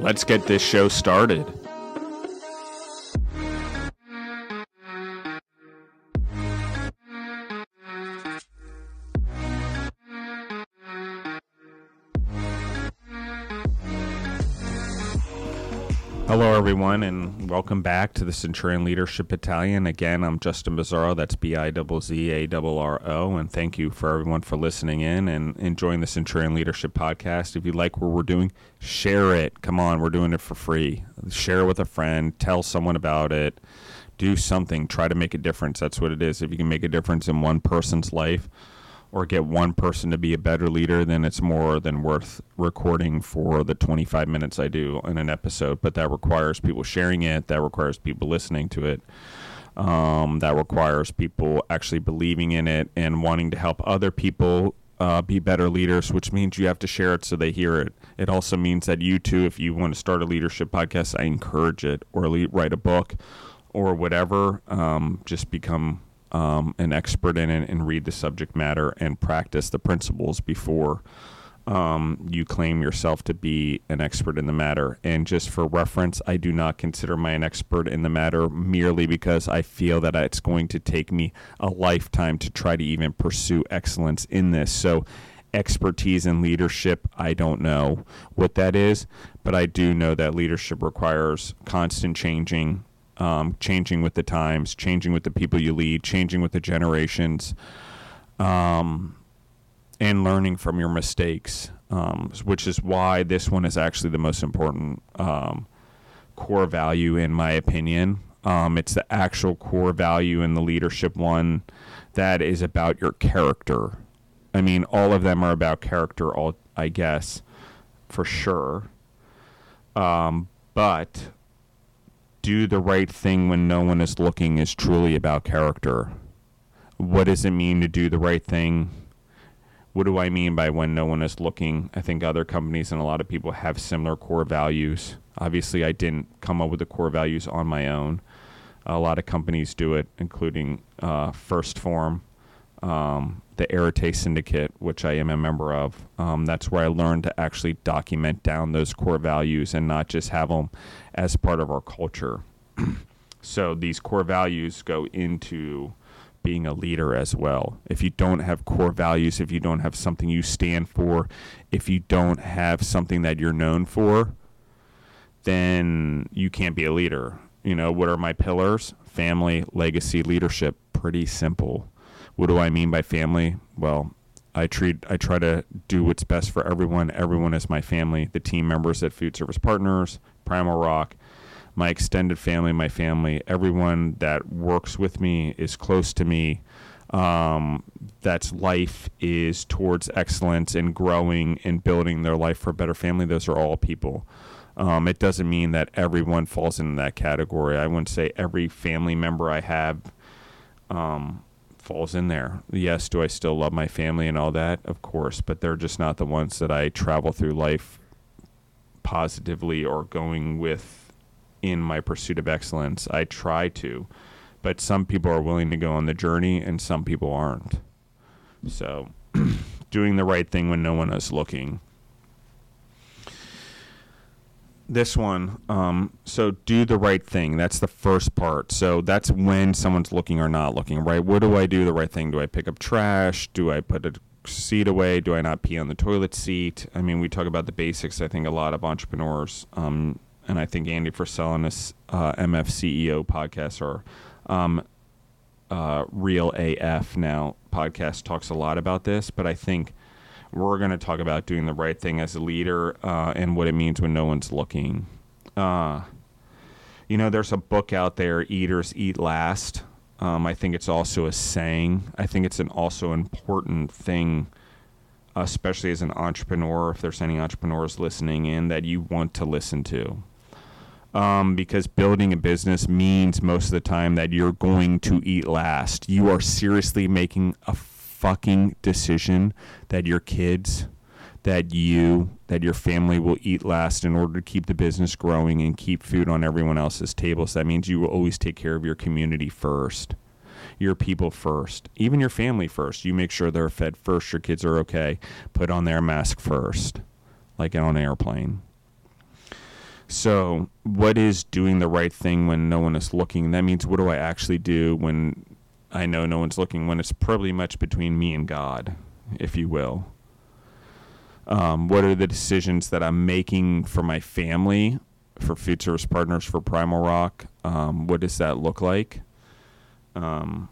Let's get this show started. Everyone, and welcome back to the Centurion Leadership Battalion. Again, I'm Justin Bizaro. That's B I Z A R O. And thank you for everyone for listening in and enjoying the Centurion Leadership Podcast. If you like what we're doing, share it. Come on, we're doing it for free. Share it with a friend, tell someone about it, do something, try to make a difference. That's what it is. If you can make a difference in one person's life, or get one person to be a better leader, then it's more than worth recording for the 25 minutes I do in an episode. But that requires people sharing it, that requires people listening to it, um, that requires people actually believing in it and wanting to help other people uh, be better leaders, which means you have to share it so they hear it. It also means that you too, if you want to start a leadership podcast, I encourage it, or write a book, or whatever. Um, just become um, an expert in it and read the subject matter and practice the principles before um, you claim yourself to be an expert in the matter. And just for reference, I do not consider my an expert in the matter merely because I feel that it's going to take me a lifetime to try to even pursue excellence in this. So, expertise in leadership, I don't know what that is, but I do know that leadership requires constant changing um, changing with the times, changing with the people you lead, changing with the generations, um, and learning from your mistakes, um, which is why this one is actually the most important um, core value, in my opinion. Um, it's the actual core value in the leadership one that is about your character. I mean, all of them are about character, all I guess, for sure. Um, but do the right thing when no one is looking is truly about character. What does it mean to do the right thing? What do I mean by when no one is looking? I think other companies and a lot of people have similar core values. Obviously, I didn't come up with the core values on my own. A lot of companies do it, including uh, 1st Form. um, the Arete Syndicate, which I am a member of. Um, that's where I learned to actually document down those core values and not just have them as part of our culture. so these core values go into being a leader as well. If you don't have core values, if you don't have something you stand for, if you don't have something that you're known for, then you can't be a leader. You know, what are my pillars? Family, legacy, leadership. Pretty simple. What do I mean by family? Well, I treat I try to do what's best for everyone. Everyone is my family. The team members at Food Service Partners, Primal Rock, my extended family, my family, everyone that works with me is close to me. Um, that's life is towards excellence and growing and building their life for a better family. Those are all people. Um, it doesn't mean that everyone falls into that category. I wouldn't say every family member I have um, falls in there. Yes, do I still love my family and all that? Of course, but they're just not the ones that I travel through life positively or going with in my pursuit of excellence. I try to, but some people are willing to go on the journey and some people aren't. So, doing the right thing when no one is looking this one. Um, so do the right thing. That's the first part. So that's when someone's looking or not looking, right? What do I do the right thing? Do I pick up trash? Do I put a seat away? Do I not pee on the toilet seat? I mean, we talk about the basics. I think a lot of entrepreneurs, um, and I think Andy Frisella on this uh, MF CEO podcast or um, uh, Real AF now podcast talks a lot about this, but I think – we're going to talk about doing the right thing as a leader uh, and what it means when no one's looking. Uh, you know, there's a book out there, Leaders Eat Last. Um, I think it's also a saying. I think it's an also important thing, especially as an entrepreneur, if there's any entrepreneurs listening in, that you want to listen to. Um, because building a business means most of the time that you're going to eat last. You are seriously making a fucking decision that your kids, that you, that your family will eat last in order to keep the business growing and keep food on everyone else's tables. That means you will always take care of your community first your people first, even your family first. You make sure they're fed first, your kids are okay. Put on their mask first, like on an airplane. So, what is doing the right thing when no one is looking? That means what do I actually do when I know no one's looking? When it's probably much between me and God, if you will. Um, what are the decisions that I'm making for my family, for Service Partners, for Primal Rock? Um, what does that look like? um,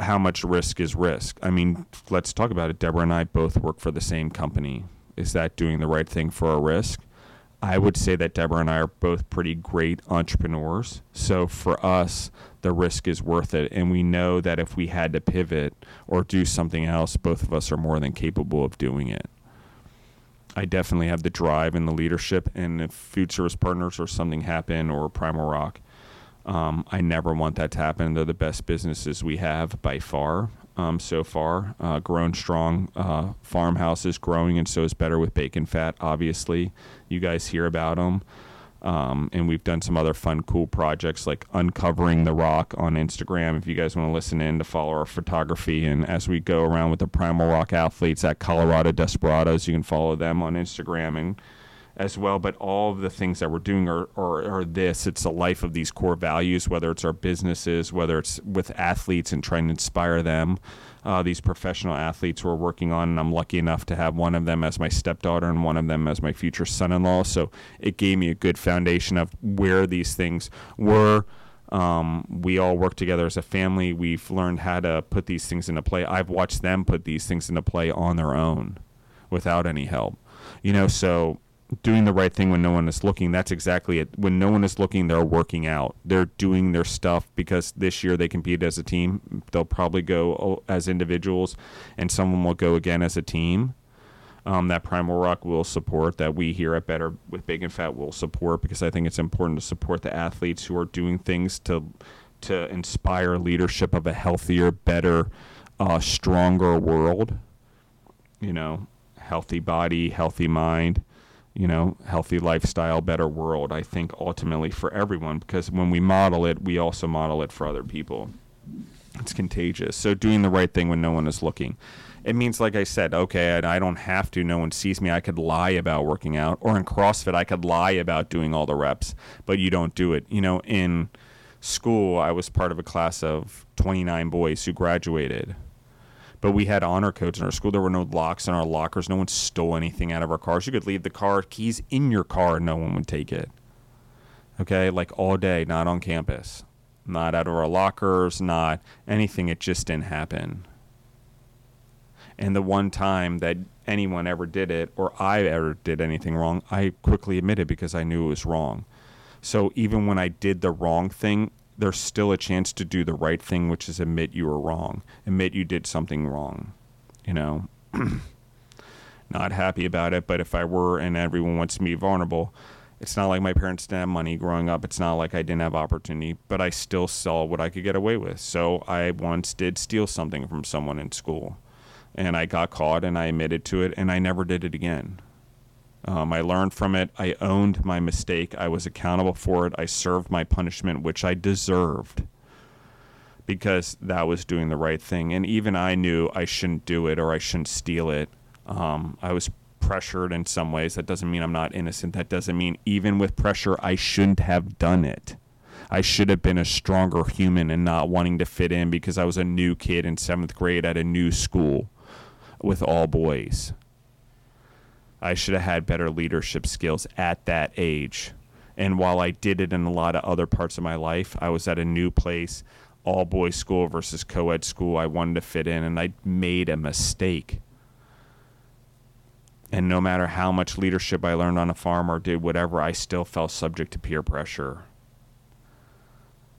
how much risk is risk? I mean, let's talk about it. Deborah and I both work for the same company. Is that doing the right thing for a risk? I would say that Deborah and I are both pretty great entrepreneurs. So for us, the risk is worth it. And we know that if we had to pivot or do something else, both of us are more than capable of doing it. I definitely have the drive and the leadership. And if food service partners or something happen or Primal Rock, um, I never want that to happen. They're the best businesses we have by far um, so far. Uh, grown strong. Uh, farmhouse is growing, and so is Better with Bacon Fat. Obviously, you guys hear about them. Um, and we've done some other fun, cool projects like Uncovering the Rock on Instagram. If you guys want to listen in to follow our photography, and as we go around with the Primal Rock athletes at Colorado Desperados, you can follow them on Instagram and as well. But all of the things that we're doing are, are, are, this. It's a life of these core values, whether it's our businesses, whether it's with athletes and trying to inspire them. Uh, these professional athletes we're working on, and I'm lucky enough to have one of them as my stepdaughter and one of them as my future son-in-law. So it gave me a good foundation of where these things were. Um, we all work together as a family. We've learned how to put these things into play. I've watched them put these things into play on their own without any help. You know, so doing the right thing when no one is looking. That's exactly it. When no one is looking, they're working out. They're doing their stuff because this year they compete as a team. They'll probably go oh, as individuals, and someone will go again as a team. Um, that Primal Rock will support, that we here at Better with Bacon Fat will support, because I think it's important to support the athletes who are doing things to to inspire leadership of a healthier, better, uh, stronger world. You know, healthy body, healthy mind you know, healthy lifestyle, better world, I think ultimately for everyone, because when we model it, we also model it for other people. It's contagious. So doing the right thing when no one is looking. It means, like I said, okay, I don't have to. No one sees me. I could lie about working out. Or in CrossFit, I could lie about doing all the reps, but you don't do it. You know, in school, I was part of a class of 29 boys who graduated but we had honor codes in our school. There were no locks in our lockers. No one stole anything out of our cars. You could leave the car keys in your car and no one would take it. Okay, like all day, not on campus, not out of our lockers, not anything. It just didn't happen. And the one time that anyone ever did it or I ever did anything wrong, I quickly admitted because I knew it was wrong. So even when I did the wrong thing, there's still a chance to do the right thing, which is admit you were wrong, admit you did something wrong. You know, not happy about it, but if I were and everyone wants be vulnerable, it's not like my parents didn't have money growing up. It's not like I didn't have opportunity, but I still saw what I could get away with. So I once did steal something from someone in school, and I got caught and I admitted to it, and I never did it again. Um, I learned from it. I owned my mistake. I was accountable for it. I served my punishment, which I deserved because that was doing the right thing. And even I knew I shouldn't do it or I shouldn't steal it. Um, I was pressured in some ways. That doesn't mean I'm not innocent. That doesn't mean even with pressure, I shouldn't have done it. I should have been a stronger human and not wanting to fit in because I was a new kid in seventh grade at a new school with all boys. I should have had better leadership skills at that age. And while I did it in a lot of other parts of my life, I was at a new place, all boys school versus co ed school. I wanted to fit in, and I made a mistake. And no matter how much leadership I learned on a farm or did whatever, I still felt subject to peer pressure.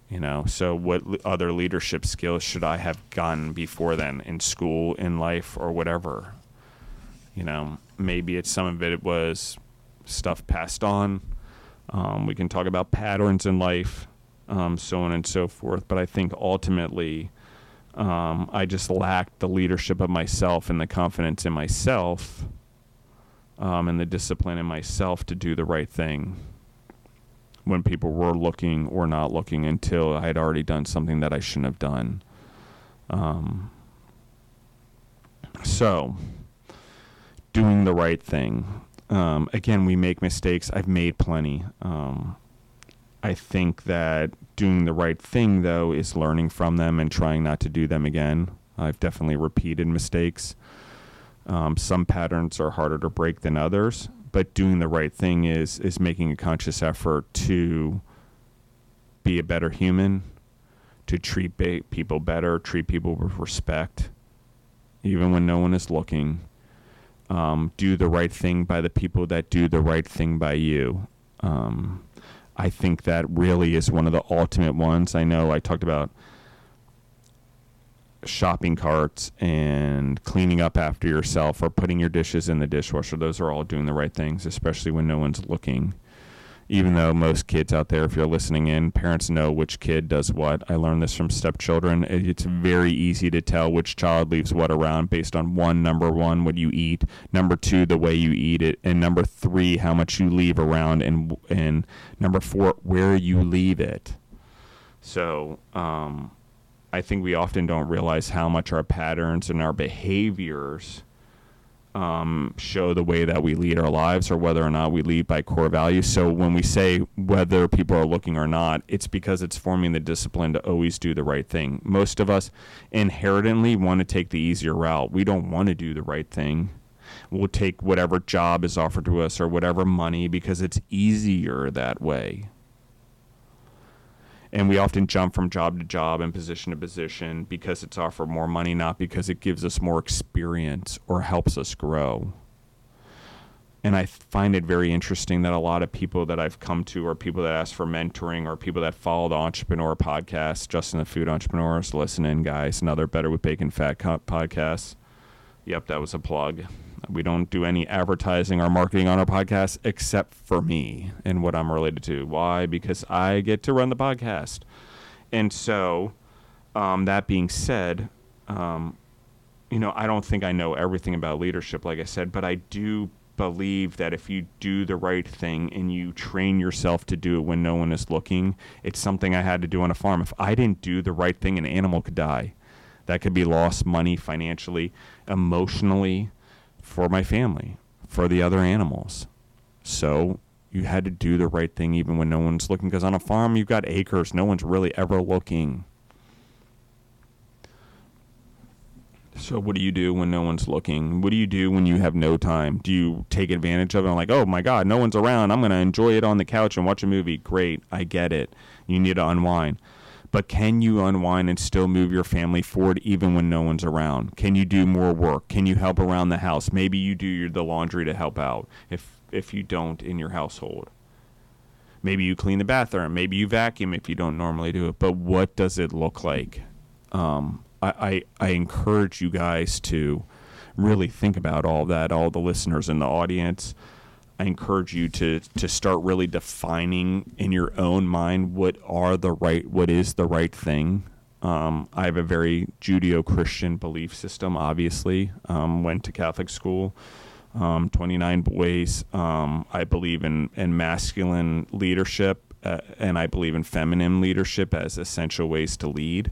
You know, so what other leadership skills should I have gotten before then in school, in life, or whatever? You know, maybe it's some of it was stuff passed on. Um, we can talk about patterns in life, um, so on and so forth. But I think ultimately, um, I just lacked the leadership of myself and the confidence in myself um, and the discipline in myself to do the right thing when people were looking or not looking until I had already done something that I shouldn't have done. Um, so, doing the right thing. Um, again, we make mistakes. I've made plenty. Um, I think that doing the right thing, though, is learning from them and trying not to do them again. I've definitely repeated mistakes. Um, some patterns are harder to break than others, but doing the right thing is is making a conscious effort to be a better human, to treat ba- people better, treat people with respect, even when no one is looking. Um, do the right thing by the people that do the right thing by you. Um, I think that really is one of the ultimate ones. I know I talked about shopping carts and cleaning up after yourself or putting your dishes in the dishwasher. Those are all doing the right things, especially when no one's looking. Even though most kids out there, if you're listening in, parents know which kid does what. I learned this from stepchildren. It's very easy to tell which child leaves what around based on one, number one, what you eat, number two, the way you eat it, and number three, how much you leave around, and and number four, where you leave it. So, um, I think we often don't realize how much our patterns and our behaviors um, show the way that we lead our lives or whether or not we lead by core values. So when we say whether people are looking or not, it's because it's forming the discipline to always do the right thing. Most of us inherently want to take the easier route. We don't want to do the right thing. We'll take whatever job is offered to us or whatever money because it's easier that way and we often jump from job to job and position to position because it's offered more money, not because it gives us more experience or helps us grow. And I find it very interesting that a lot of people that I've come to are people that ask for mentoring or people that follow the entrepreneur podcast, Justin the Food Entrepreneurs. Listen in, guys. Another Better with Bacon Fat podcast. Yep, that was a plug. We don't do any advertising or marketing on our podcast except for me and what I'm related to. Why? Because I get to run the podcast. And so, um, that being said, um, you know, I don't think I know everything about leadership, like I said, but I do believe that if you do the right thing and you train yourself to do it when no one is looking, it's something I had to do on a farm. If I didn't do the right thing, an animal could die. That could be lost money financially, emotionally, for my family, for the other animals. So you had to do the right thing even when no one's looking. Because on a farm, you've got acres, no one's really ever looking. So what do you do when no one's looking? What do you do when you have no time? Do you take advantage of it? I'm like, oh my God, no one's around. I'm going to enjoy it on the couch and watch a movie. Great, I get it. You need to unwind but can you unwind and still move your family forward even when no one's around? Can you do more work? Can you help around the house? Maybe you do your, the laundry to help out if if you don't in your household. Maybe you clean the bathroom. Maybe you vacuum if you don't normally do it. But what does it look like? Um, I, I, I encourage you guys to really think about all that, all the listeners in the audience. I encourage you to to start really defining in your own mind what are the right what is the right thing. Um, I have a very Judeo-Christian belief system. Obviously, um, went to Catholic school. Um, 29 boys. Um, I believe in in masculine leadership, uh, and I believe in feminine leadership as essential ways to lead.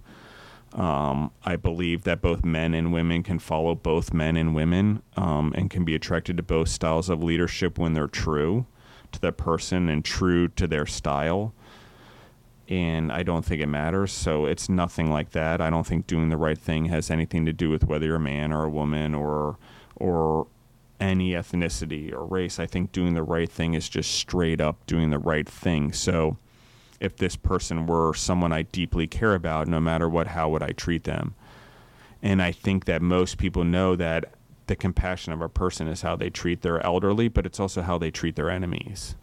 Um, I believe that both men and women can follow both men and women um, and can be attracted to both styles of leadership when they're true to the person and true to their style. And I don't think it matters. So it's nothing like that. I don't think doing the right thing has anything to do with whether you're a man or a woman or or any ethnicity or race. I think doing the right thing is just straight up doing the right thing. So if this person were someone I deeply care about, no matter what, how would I treat them? And I think that most people know that the compassion of a person is how they treat their elderly, but it's also how they treat their enemies.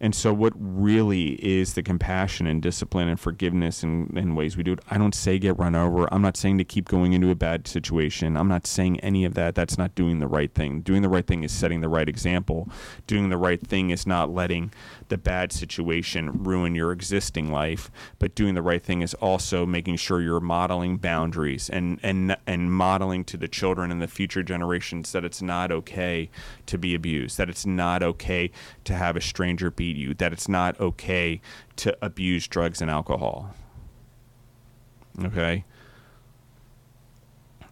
And so, what really is the compassion and discipline and forgiveness and, ways we do it? I don't say get run over. I'm not saying to keep going into a bad situation. I'm not saying any of that. That's not doing the right thing. Doing the right thing is setting the right example. Doing the right thing is not letting the bad situation ruin your existing life. But doing the right thing is also making sure you're modeling boundaries and, and, and modeling to the children and the future generations that it's not okay to be abused, that it's not okay to have a stranger beat you, that it's not okay to abuse drugs and alcohol. Okay?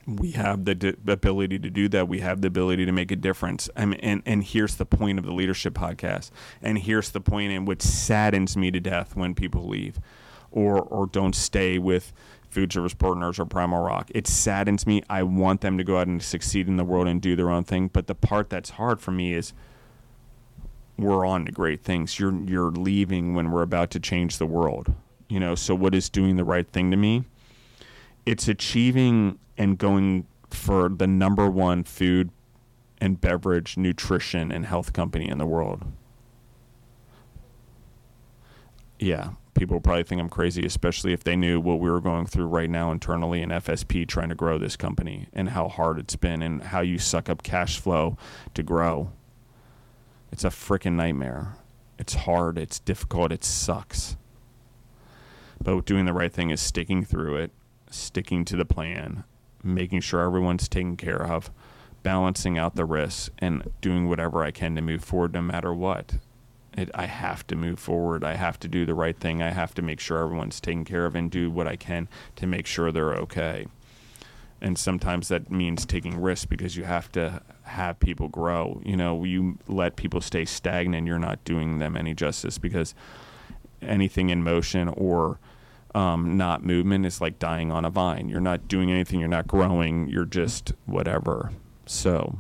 We have the d- ability to do that. We have the ability to make a difference. I mean, and, and here's the point of the leadership podcast. And here's the point in which saddens me to death when people leave or, or don't stay with food service partners or Primal Rock. It saddens me. I want them to go out and succeed in the world and do their own thing. But the part that's hard for me is – we're on to great things. You're you're leaving when we're about to change the world. You know, so what is doing the right thing to me? It's achieving and going for the number one food and beverage, nutrition and health company in the world. Yeah, people probably think I'm crazy, especially if they knew what we were going through right now internally in FSP trying to grow this company and how hard it's been and how you suck up cash flow to grow it's a freaking nightmare. It's hard, it's difficult, it sucks. But doing the right thing is sticking through it, sticking to the plan, making sure everyone's taken care of, balancing out the risks, and doing whatever I can to move forward no matter what. It, I have to move forward. I have to do the right thing. I have to make sure everyone's taken care of and do what I can to make sure they're okay and sometimes that means taking risks because you have to have people grow. You know, you let people stay stagnant, you're not doing them any justice because anything in motion or um, not movement is like dying on a vine. You're not doing anything, you're not growing, you're just whatever. So,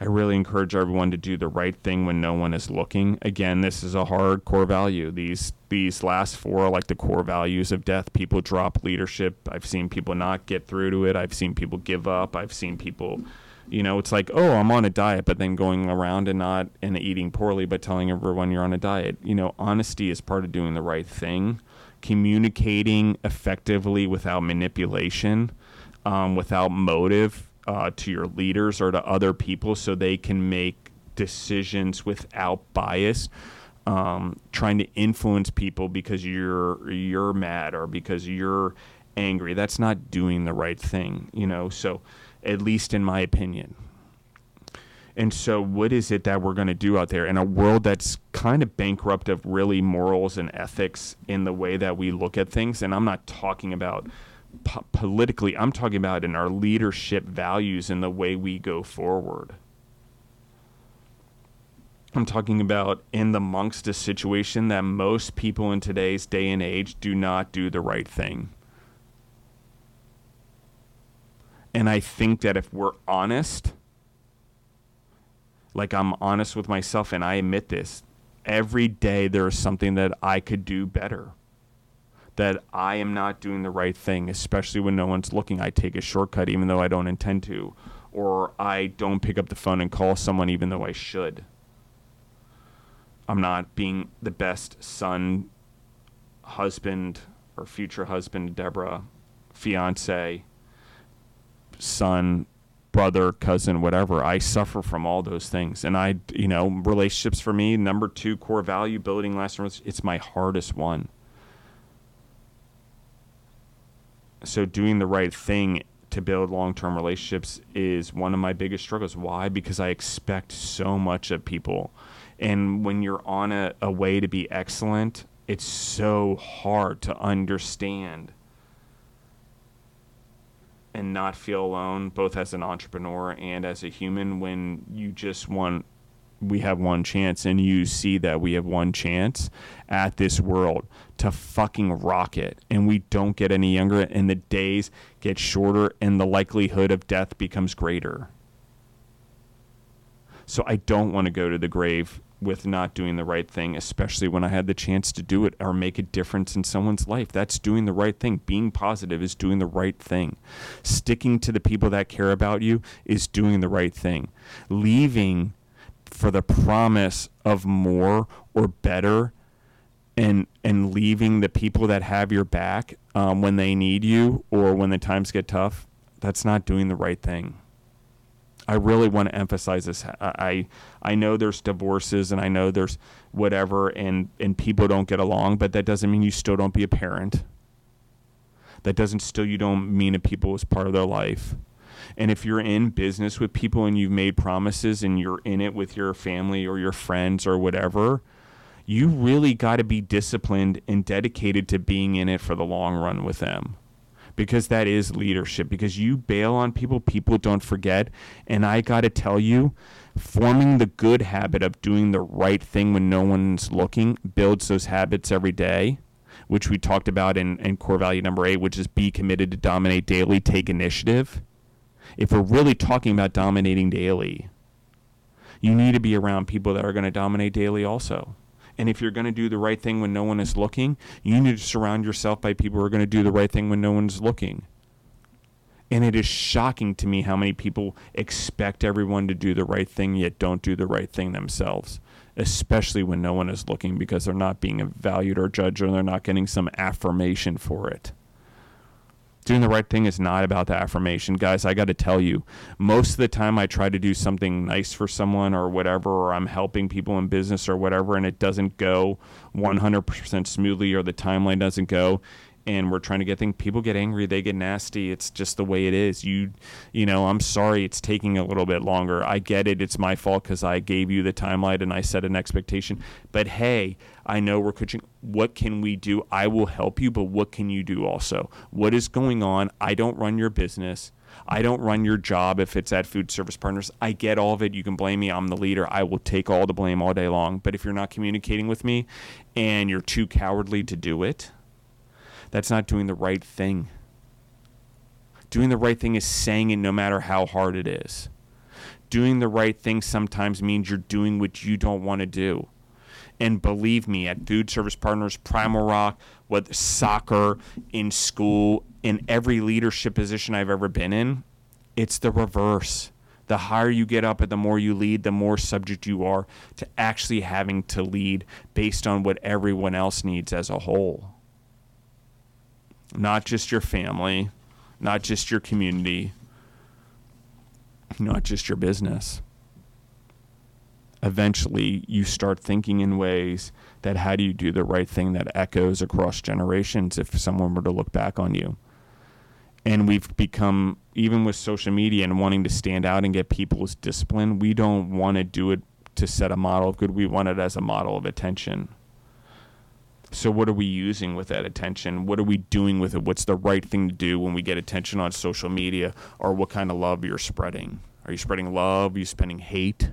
I really encourage everyone to do the right thing when no one is looking. Again, this is a hard core value. These these last four are like the core values of death. People drop leadership. I've seen people not get through to it. I've seen people give up. I've seen people, you know, it's like, oh, I'm on a diet, but then going around and not and eating poorly, but telling everyone you're on a diet. You know, honesty is part of doing the right thing. Communicating effectively without manipulation, um, without motive uh, to your leaders or to other people so they can make decisions without bias. Um, trying to influence people because you're you're mad or because you're angry. That's not doing the right thing, you know. So, at least in my opinion. And so, what is it that we're going to do out there in a world that's kind of bankrupt of really morals and ethics in the way that we look at things? And I'm not talking about po- politically, I'm talking about in our leadership values and the way we go forward. I'm talking about in the amongst a situation that most people in today's day and age do not do the right thing. And I think that if we're honest, like I'm honest with myself and I admit this, every day there is something that I could do better that I am not doing the right thing, especially when no one's looking. I take a shortcut even though I don't intend to, or I don't pick up the phone and call someone even though I should. I'm not being the best son, husband, or future husband, Deborah, fiance, son, brother, cousin, whatever. I suffer from all those things. And I, you know, relationships for me, number two core value, building lasting it's my hardest one. so doing the right thing to build long-term relationships is one of my biggest struggles why because i expect so much of people and when you're on a, a way to be excellent it's so hard to understand and not feel alone both as an entrepreneur and as a human when you just want we have one chance and you see that we have one chance at this world to fucking rock it. And we don't get any younger and the days get shorter and the likelihood of death becomes greater. So i don't want to go to the grave with not doing the right thing especially when i had the chance to do it or make a difference in someone's life. That's doing the right thing. Being positive is doing the right thing. Sticking to the people that care about you is doing the right thing. Leaving for the promise of more or better and and leaving the people that have your back um, when they need you or when the times get tough, that's not doing the right thing. I really want to emphasize this. I I know there's divorces and I know there's whatever and and people don't get along, but that doesn't mean you still don't be a parent. That doesn't still you don't mean that people is part of their life. And if you're in business with people and you've made promises and you're in it with your family or your friends or whatever, you really got to be disciplined and dedicated to being in it for the long run with them because that is leadership because you bail on people people don't forget. And i got to tell you forming the good habit of doing the right thing when no one's looking builds those habits every day which we talked about in, in core value number eight which is be committed to dominate daily take initiative. If we're really talking about dominating daily you need to be around people that are going to dominate daily also and if you're going to do the right thing when no one is looking, you need to surround yourself by people who are going to do the right thing when no one's looking. And it is shocking to me how many people expect everyone to do the right thing yet don't do the right thing themselves, especially when no one is looking because they're not being valued or judged or they're not getting some affirmation for it doing the right thing is not about the affirmation guys. I got to tell you most of the time i try to do something nice for someone or whatever or i'm helping people in business or whatever and it doesn't go 100% smoothly or the timeline doesn't go and we're trying to get things people get angry they get nasty it's just the way it is you you know i'm sorry it's taking a little bit longer i get it it's my fault because i gave you the timeline and i set an expectation but hey i know we're coaching what can we do i will help you but what can you do also what is going on i don't run your business I don't run your job if it's at Food Service Partners. I get all of it. You can blame me. I'm the leader. I will take all the blame all day long. But if you're not communicating with me and you're too cowardly to do it, that's not doing the right thing. Doing the right thing is saying it no matter how hard it is. Doing the right thing sometimes means you're doing what you don't want to do. And believe me, at Food Service Partners, Primal Rock, with soccer, in school, in every leadership position I've ever been in, it's the reverse. The higher you get up and the more you lead, the more subject you are to actually having to lead based on what everyone else needs as a whole not just your family, not just your community, not just your business. Eventually, you start thinking in ways that how do you do the right thing that echoes across generations if someone were to look back on you. And we've become, even with social media and wanting to stand out and get people's discipline, we don't want to do it to set a model of good. We want it as a model of attention. So what are we using with that attention? What are we doing with it? What's the right thing to do when we get attention on social media or what kind of love you're spreading? Are you spreading love? Are you spreading hate? Are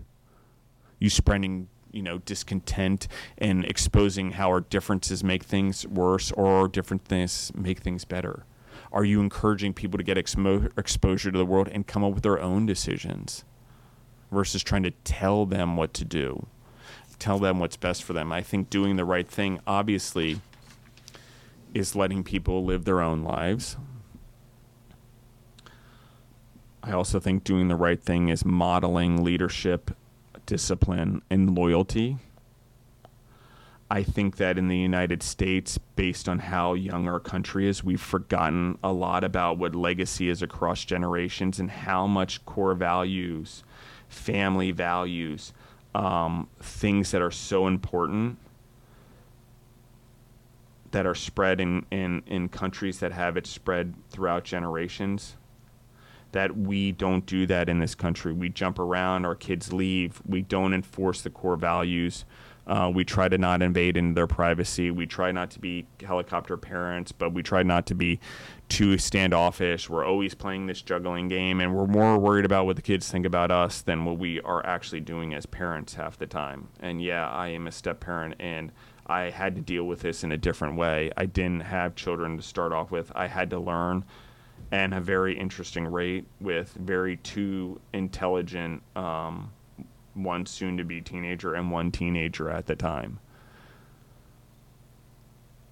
you spreading, you know, discontent and exposing how our differences make things worse or different things make things better? Are you encouraging people to get exposure to the world and come up with their own decisions versus trying to tell them what to do? Tell them what's best for them. I think doing the right thing, obviously, is letting people live their own lives. I also think doing the right thing is modeling leadership, discipline, and loyalty. I think that in the United States, based on how young our country is, we've forgotten a lot about what legacy is across generations and how much core values, family values, um, things that are so important that are spread in, in, in countries that have it spread throughout generations that we don't do that in this country. We jump around, our kids leave, we don't enforce the core values. Uh, we try to not invade into their privacy. We try not to be helicopter parents, but we try not to be too standoffish. We're always playing this juggling game, and we're more worried about what the kids think about us than what we are actually doing as parents half the time. And yeah, I am a step parent, and I had to deal with this in a different way. I didn't have children to start off with. I had to learn and a very interesting rate with very two intelligent, um, one soon to be teenager and one teenager at the time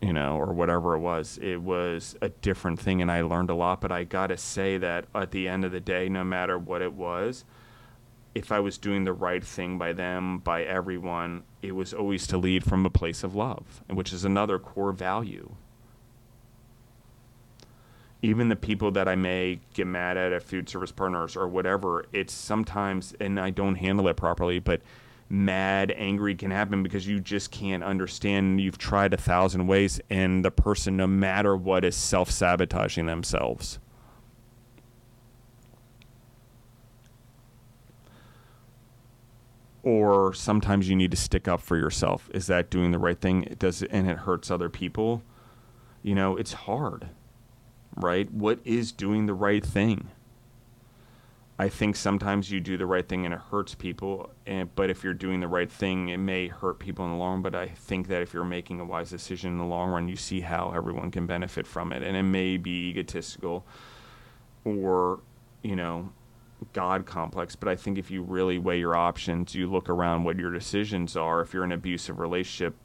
you know, or whatever it was. It was a different thing, and I learned a lot. But I got to say that at the end of the day, no matter what it was, if I was doing the right thing by them, by everyone, it was always to lead from a place of love, which is another core value. Even the people that I may get mad at at food service partners or whatever, it's sometimes, and I don't handle it properly, but mad, angry can happen because you just can't understand. You've tried a thousand ways, and the person, no matter what, is self sabotaging themselves. or sometimes you need to stick up for yourself. Is that doing the right thing? It does, and it hurts other people. You know, it's hard, right? What is doing the right thing? I think sometimes you do the right thing and it hurts people, and but if you're doing the right thing, it may hurt people in the long run. But I think that if you're making a wise decision in the long run, you see how everyone can benefit from it, and it may be egotistical, or you know, God complex, but I think if you really weigh your options, you look around what your decisions are. If you're in an abusive relationship,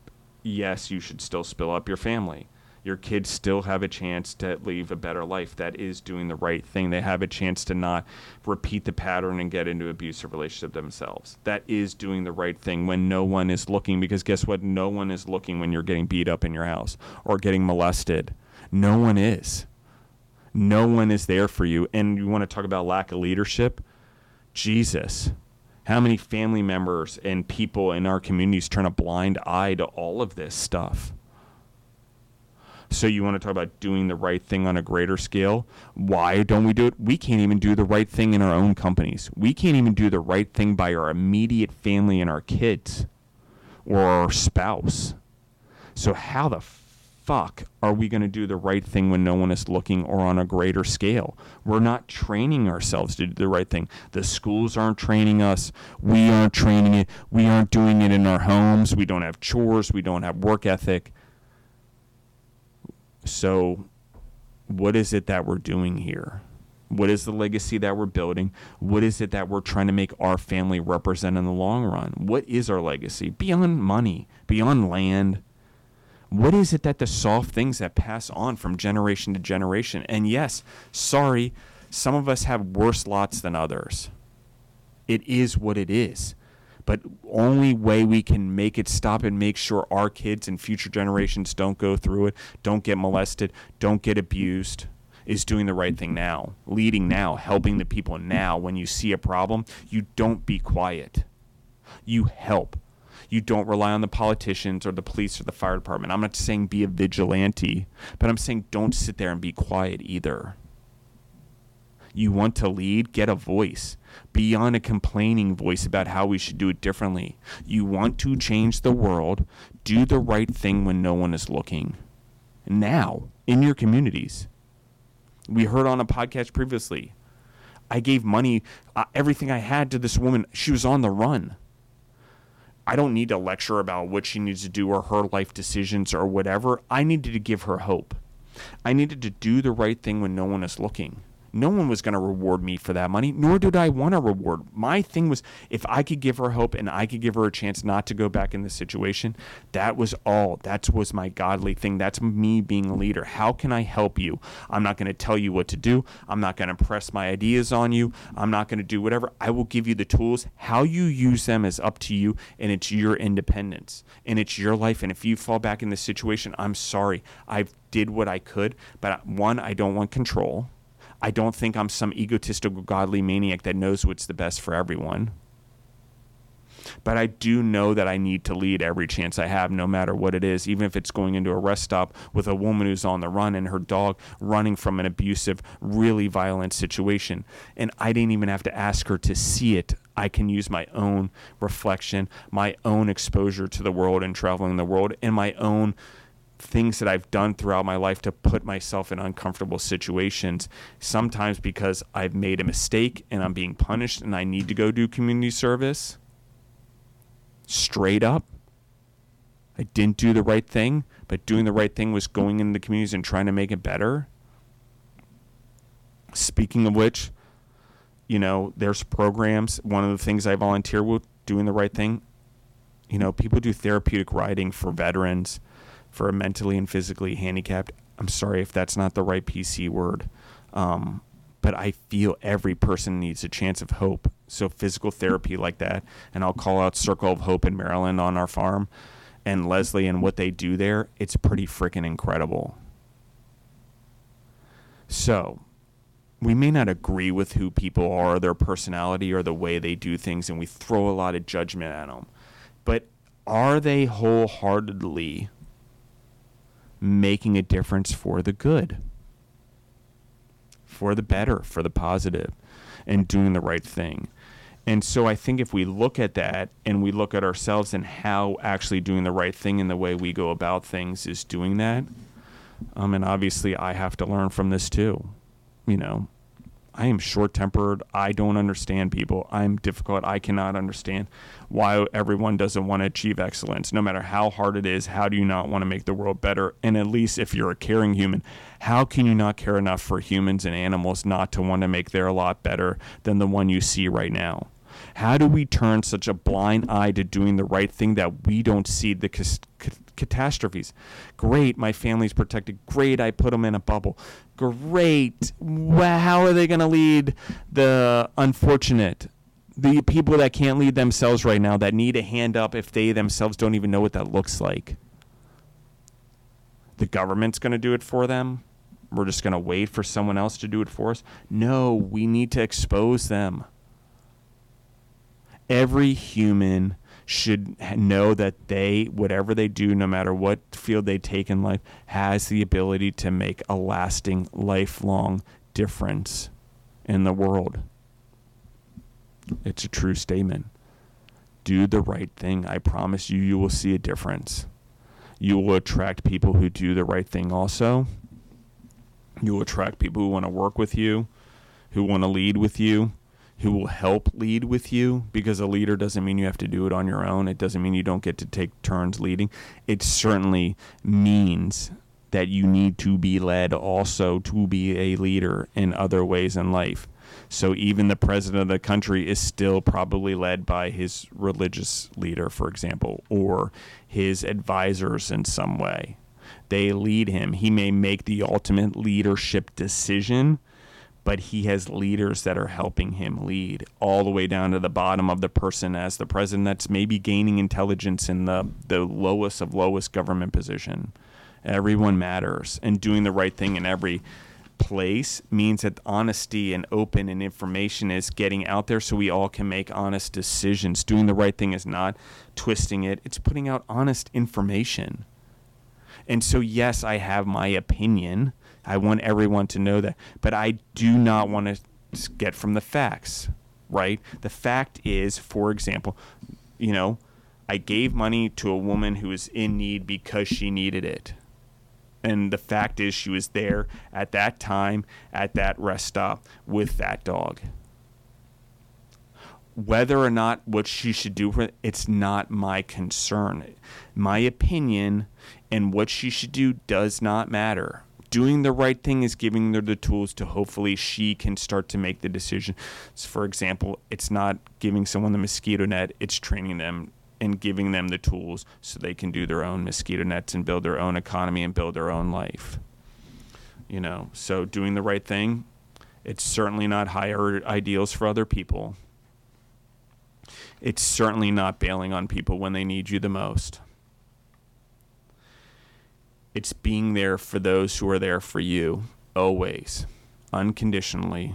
yes, you should still spill up your family. Your kids still have a chance to live a better life. That is doing the right thing. They have a chance to not repeat the pattern and get into abusive relationship themselves. That is doing the right thing when no one is looking. Because guess what? No one is looking when you're getting beat up in your house or getting molested. No one is no one is there for you. And you want to talk about lack of leadership? Jesus. How many family members and people in our communities turn a blind eye to all of this stuff? So you want to talk about doing the right thing on a greater scale? Why don't we do it? We can't even do the right thing in our own companies. We can't even do the right thing by our immediate family and our kids or our spouse. So how the fuck are we going to do the right thing when no one is looking or on a greater scale? We're not training ourselves to do the right thing. The schools aren't training us. We aren't training it. We aren't doing it in our homes. We don't have chores. We don't have work ethic. So, what is it that we're doing here? What is the legacy that we're building? What is it that we're trying to make our family represent in the long run? What is our legacy beyond money, beyond land? what is it that the soft things that pass on from generation to generation? And yes, sorry, some of us have worse lots than others. It is what it is. But only way we can make it stop and make sure our kids and future generations don't go through it, don't get molested, don't get abused, is doing the right thing now, leading now, helping the people now. When you see a problem, you don't be quiet. You help you don't rely on the politicians or the police or the fire department. I'm not saying be a vigilante, but I'm saying don't sit there and be quiet either. You want to lead? Get a voice. Beyond a complaining voice about how we should do it differently. You want to change the world? Do the right thing when no one is looking. Now, in your communities. We heard on a podcast previously. I gave money, uh, everything I had to this woman. She was on the run. I don't need to lecture about what she needs to do or her life decisions or whatever. I needed to give her hope. I needed to do the right thing when no one is looking no one was going to reward me for that money, nor did I want to reward. My thing was if I could give her hope and I could give her a chance not to go back in this situation, that was all. That was my godly thing. That's me being a leader. How can I help you? I'm not going to tell you what to do. I'm not going to press my ideas on you. I'm not going to do whatever. I will give you the tools. How you use them is up to you, and it's your independence and it's your life. And if you fall back in this situation, I'm sorry. I did what I could, but uh, one, I don't want control. I don't think I'm some egotistical, godly maniac that knows what's the best for everyone. But I do know that I need to lead every chance I have, no matter what it is, even if it's going into a rest stop with a woman who's on the run and her dog running from an abusive, really violent situation. And I didn't even have to ask her to see it. I can use my own reflection, my own exposure to the world and traveling the world, and my own things that I've done throughout my life to put myself in uncomfortable situations, sometimes because I've made a mistake and I'm being punished and I need to go do community service. Straight up. I didn't do the right thing, but doing the right thing was going into the communities and trying to make it better. Speaking of which, you know, there's programs. One of the things I volunteer with, doing the right thing, you know, people do therapeutic riding for veterans for a mentally and physically handicapped. I'm sorry if that's not the right PC word, um, but I feel every person needs a chance of hope. So physical therapy like that, and I'll call out Circle of Hope in Maryland on our farm, and Leslie and what they do there. It's pretty freaking incredible. So, we may not agree with who people are, their personality, or the way they do things, and we throw a lot of judgment at them. But are they wholeheartedly making a difference for the good, for the better, for the positive, and doing the right thing? And so I think if we look at that and we look at ourselves and how actually doing the right thing in the way we go about things is doing that, um, and obviously I have to learn from this too. You know, I am short tempered. I don't understand people. I'm difficult. I cannot understand why everyone doesn't want to achieve excellence. No matter how hard it is, how do you not want to make the world better? And at least if you're a caring human, how can you not care enough for humans and animals not to want to make their lot better than the one you see right now? How do we turn such a blind eye to doing the right thing that we don't see the catastrophes? Great, my family's protected. Great, I put them in a bubble. Great, well, how are they going to lead the unfortunate? The people that can't lead themselves right now, that need a hand up if they themselves don't even know what that looks like. The government's going to do it for them. We're just going to wait for someone else to do it for us. No, we need to expose them every human should know that they, whatever they do, no matter what field they take in life, has the ability to make a lasting, lifelong difference in the world. It's a true statement. Do the right thing. I promise you, you will see a difference. You will attract people who do the right thing also. You will attract people who want to work with you, who want to lead with you who will help lead with you because a leader doesn't mean you have to do it on your own. It doesn't mean you don't get to take turns leading. It certainly means that you need to be led also to be a leader in other ways in life. So even the president of the country is still probably led by his religious leader, for example, or his advisors in some way. They lead him. He may make the ultimate leadership decision but he has leaders that are helping him lead all the way down to the bottom of the person as the president that's maybe gaining intelligence in the, the lowest of lowest government position. Everyone matters, and doing the right thing in every place means that honesty and open and information is getting out there so we all can make honest decisions. Doing the right thing is not twisting it, it's putting out honest information. And so, yes, I have my opinion I want everyone to know that. But I do not want to get from the facts, right? The fact is, for example, you know, I gave money to a woman who was in need because she needed it. And the fact is, she was there at that time at that rest stop with that dog. Whether or not what she should do, it's not my concern. My opinion and what she should do does not matter doing the right thing is giving her the tools to hopefully she can start to make the decision. So for example, it's not giving someone the mosquito net, it's training them and giving them the tools so they can do their own mosquito nets and build their own economy and build their own life. You know, so doing the right thing, it's certainly not higher ideals for other people. It's certainly not bailing on people when they need you the most. It's being there for those who are there for you, always, unconditionally.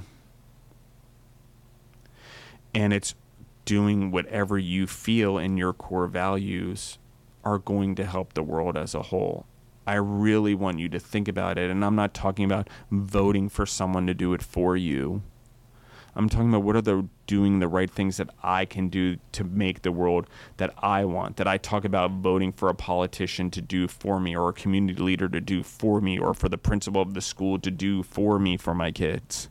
And it's doing whatever you feel in your core values are going to help the world as a whole. I really want you to think about it. And I'm not talking about voting for someone to do it for you. I'm talking about what are the doing the right things that I can do to make the world that I want. That I talk about voting for a politician to do for me, or a community leader to do for me, or for the principal of the school to do for me for my kids,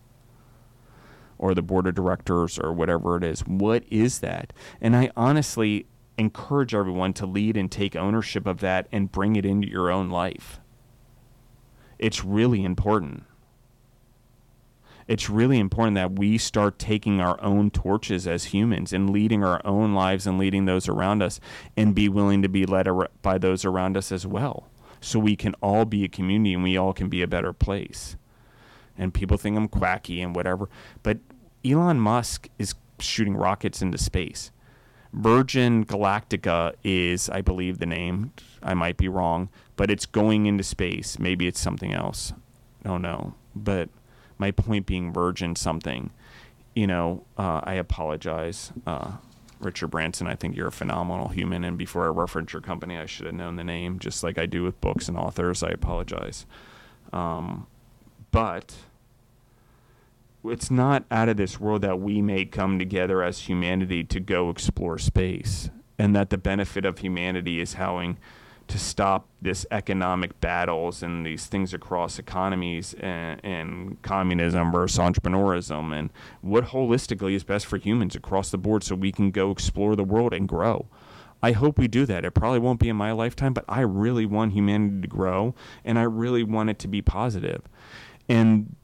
or the board of directors, or whatever it is. What is that? And I honestly encourage everyone to lead and take ownership of that and bring it into your own life. It's really important it's really important that we start taking our own torches as humans and leading our own lives and leading those around us and be willing to be led by those around us as well. So we can all be a community and we all can be a better place. And people think I'm quacky and whatever, but Elon Musk is shooting rockets into space. Virgin Galactica is, I believe, the name. I might be wrong, but it's going into space. Maybe it's something else. I don't know. But my point being, Virgin something. You know, uh, I apologize, uh, Richard Branson. I think you're a phenomenal human. And before I reference your company, I should have known the name, just like I do with books and authors. I apologize. Um, but it's not out of this world that we may come together as humanity to go explore space and that the benefit of humanity is having to stop this economic battles and these things across economies and, and, communism versus entrepreneurism and what holistically is best for humans across the board so we can go explore the world and grow. I hope we do that. It probably won't be in my lifetime, but I really want humanity to grow and I really want it to be positive. And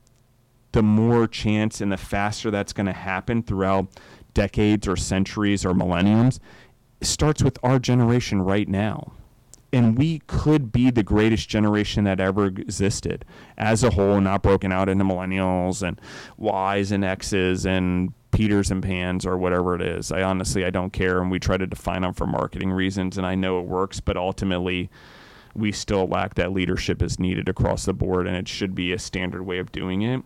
the more chance and the faster that's going to happen throughout decades or centuries or millenniums starts with our generation right now. And we could be the greatest generation that ever existed as a whole, not broken out into millennials and Ys and X's and Peters and Pans or whatever it is. I honestly I don't care, and we try to define them for marketing reasons, and I know it works, but ultimately we still lack that leadership is needed across the board, and it should be a standard way of doing it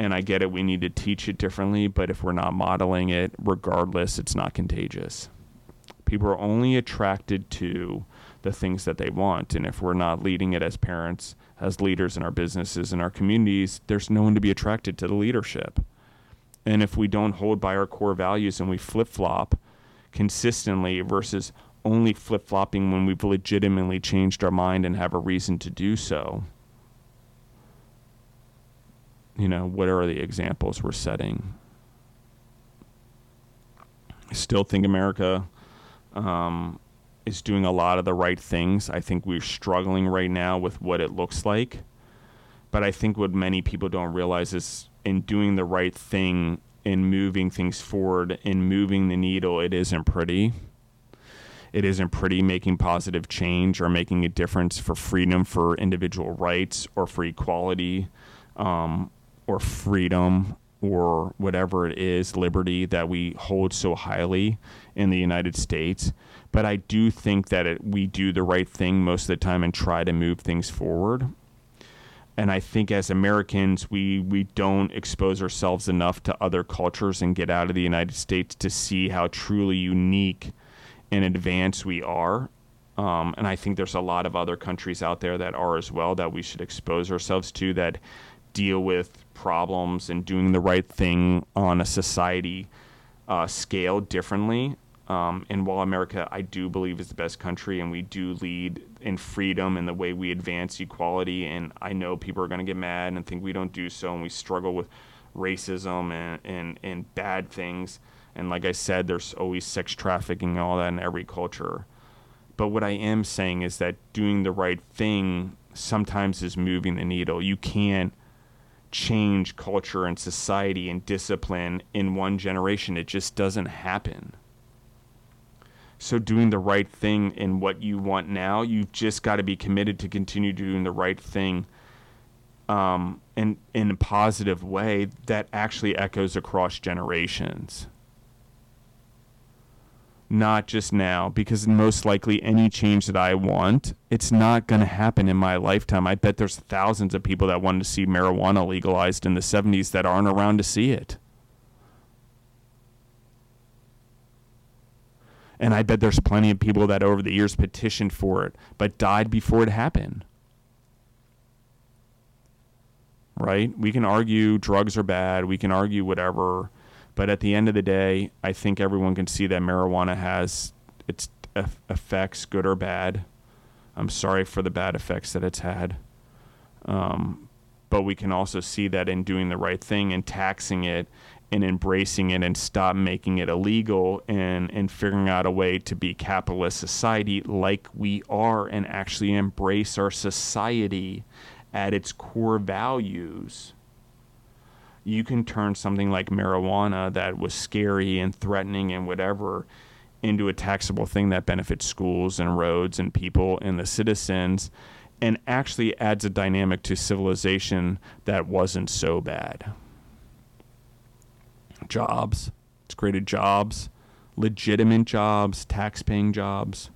and I get it, we need to teach it differently, but if we're not modeling it, regardless, it's not contagious. People are only attracted to the things that they want. And if we're not leading it as parents, as leaders in our businesses, and our communities, there's no one to be attracted to the leadership. And if we don't hold by our core values and we flip flop consistently versus only flip flopping when we've legitimately changed our mind and have a reason to do so, you know, what are the examples we're setting? I still think America um, is doing a lot of the right things. I think we're struggling right now with what it looks like. But I think what many people don't realize is in doing the right thing, in moving things forward, in moving the needle, it isn't pretty. It isn't pretty making positive change or making a difference for freedom, for individual rights, or for equality. Um, or freedom or whatever it is, liberty that we hold so highly in the United States. But I do think that it, we do the right thing most of the time and try to move things forward. And I think as Americans, we, we don't expose ourselves enough to other cultures and get out of the United States to see how truly unique and advanced we are. Um, and I think there's a lot of other countries out there that are as well that we should expose ourselves to that deal with problems and doing the right thing on a society uh, scale differently. Um, and while America, I do believe, is the best country, and we do lead in freedom and the way we advance equality, and I know people are going to get mad and think we don't do so, and we struggle with racism and, and, and bad things. And like I said, there's always sex trafficking and all that in every culture. But what I am saying is that doing the right thing sometimes is moving the needle. You can't change culture and society and discipline in one generation. It just doesn't happen. So, doing the right thing in what you want now, you've just got to be committed to continue doing the right thing um, in, in a positive way that actually echoes across generations not just now, because most likely any change that I want, it's not going to happen in my lifetime. I bet there's thousands of people that wanted to see marijuana legalized in the 70s that aren't around to see it. And I bet there's plenty of people that over the years petitioned for it, but died before it happened. Right? We can argue drugs are bad. We can argue whatever but at the end of the day, I think everyone can see that marijuana has its effects, good or bad. I'm sorry for the bad effects that it's had. Um, but we can also see that in doing the right thing and taxing it and embracing it and stop making it illegal and, and figuring out a way to be capitalist society like we are and actually embrace our society at its core values you can turn something like marijuana that was scary and threatening and whatever into a taxable thing that benefits schools and roads and people and the citizens and actually adds a dynamic to civilization that wasn't so bad. Jobs, It's created jobs, legitimate jobs, tax paying jobs.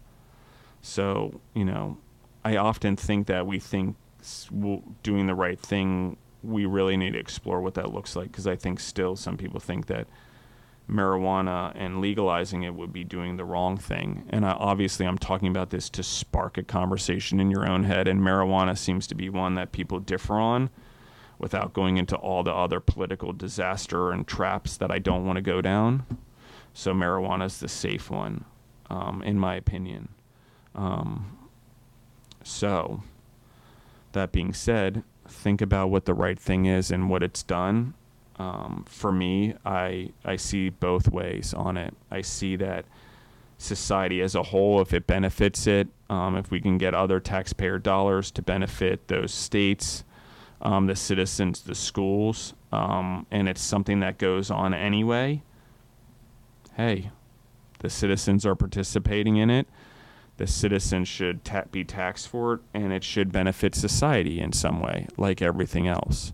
So, you know, I often think that we think doing the right thing, we really need to explore what that looks like because I think still some people think that marijuana and legalizing it would be doing the wrong thing. And I, obviously, I'm talking about this to spark a conversation in your own head. And marijuana seems to be one that people differ on without going into all the other political disaster and traps that I don't want to go down. So, marijuana is the safe one, um, in my opinion. Um, so, that being said, think about what the right thing is and what it's done um, for me, I I see both ways on it. I see that society as a whole, if it benefits it, um, if we can get other taxpayer dollars to benefit those states, um, the citizens, the schools, um, and it's something that goes on anyway. Hey, the citizens are participating in it. The citizens should ta- be taxed for it, and it should benefit society in some way, like everything else.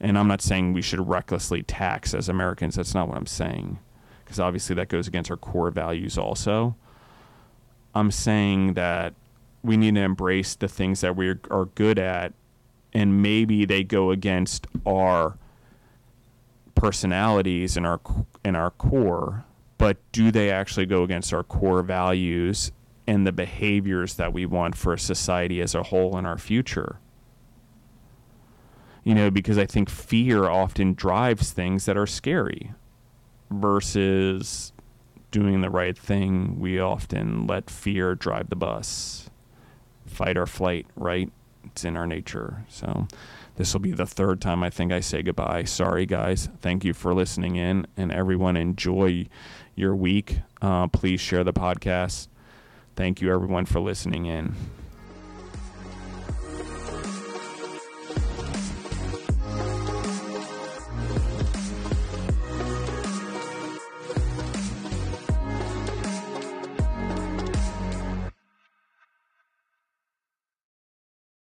And I'm not saying we should recklessly tax as Americans. That's not what I'm saying, because obviously that goes against our core values also. I'm saying that we need to embrace the things that we are good at, and maybe they go against our personalities and our in our core, but do they actually go against our core values and the behaviors that we want for a society as a whole in our future? you know, because I think fear often drives things that are scary versus doing the right thing. We often let fear drive the bus. Fight or flight, right? It's in our nature. So this will be the third time I think I say goodbye. Sorry, guys. Thank you for listening in, and everyone enjoy your week. Uh, please share the podcast. Thank you, everyone, for listening in.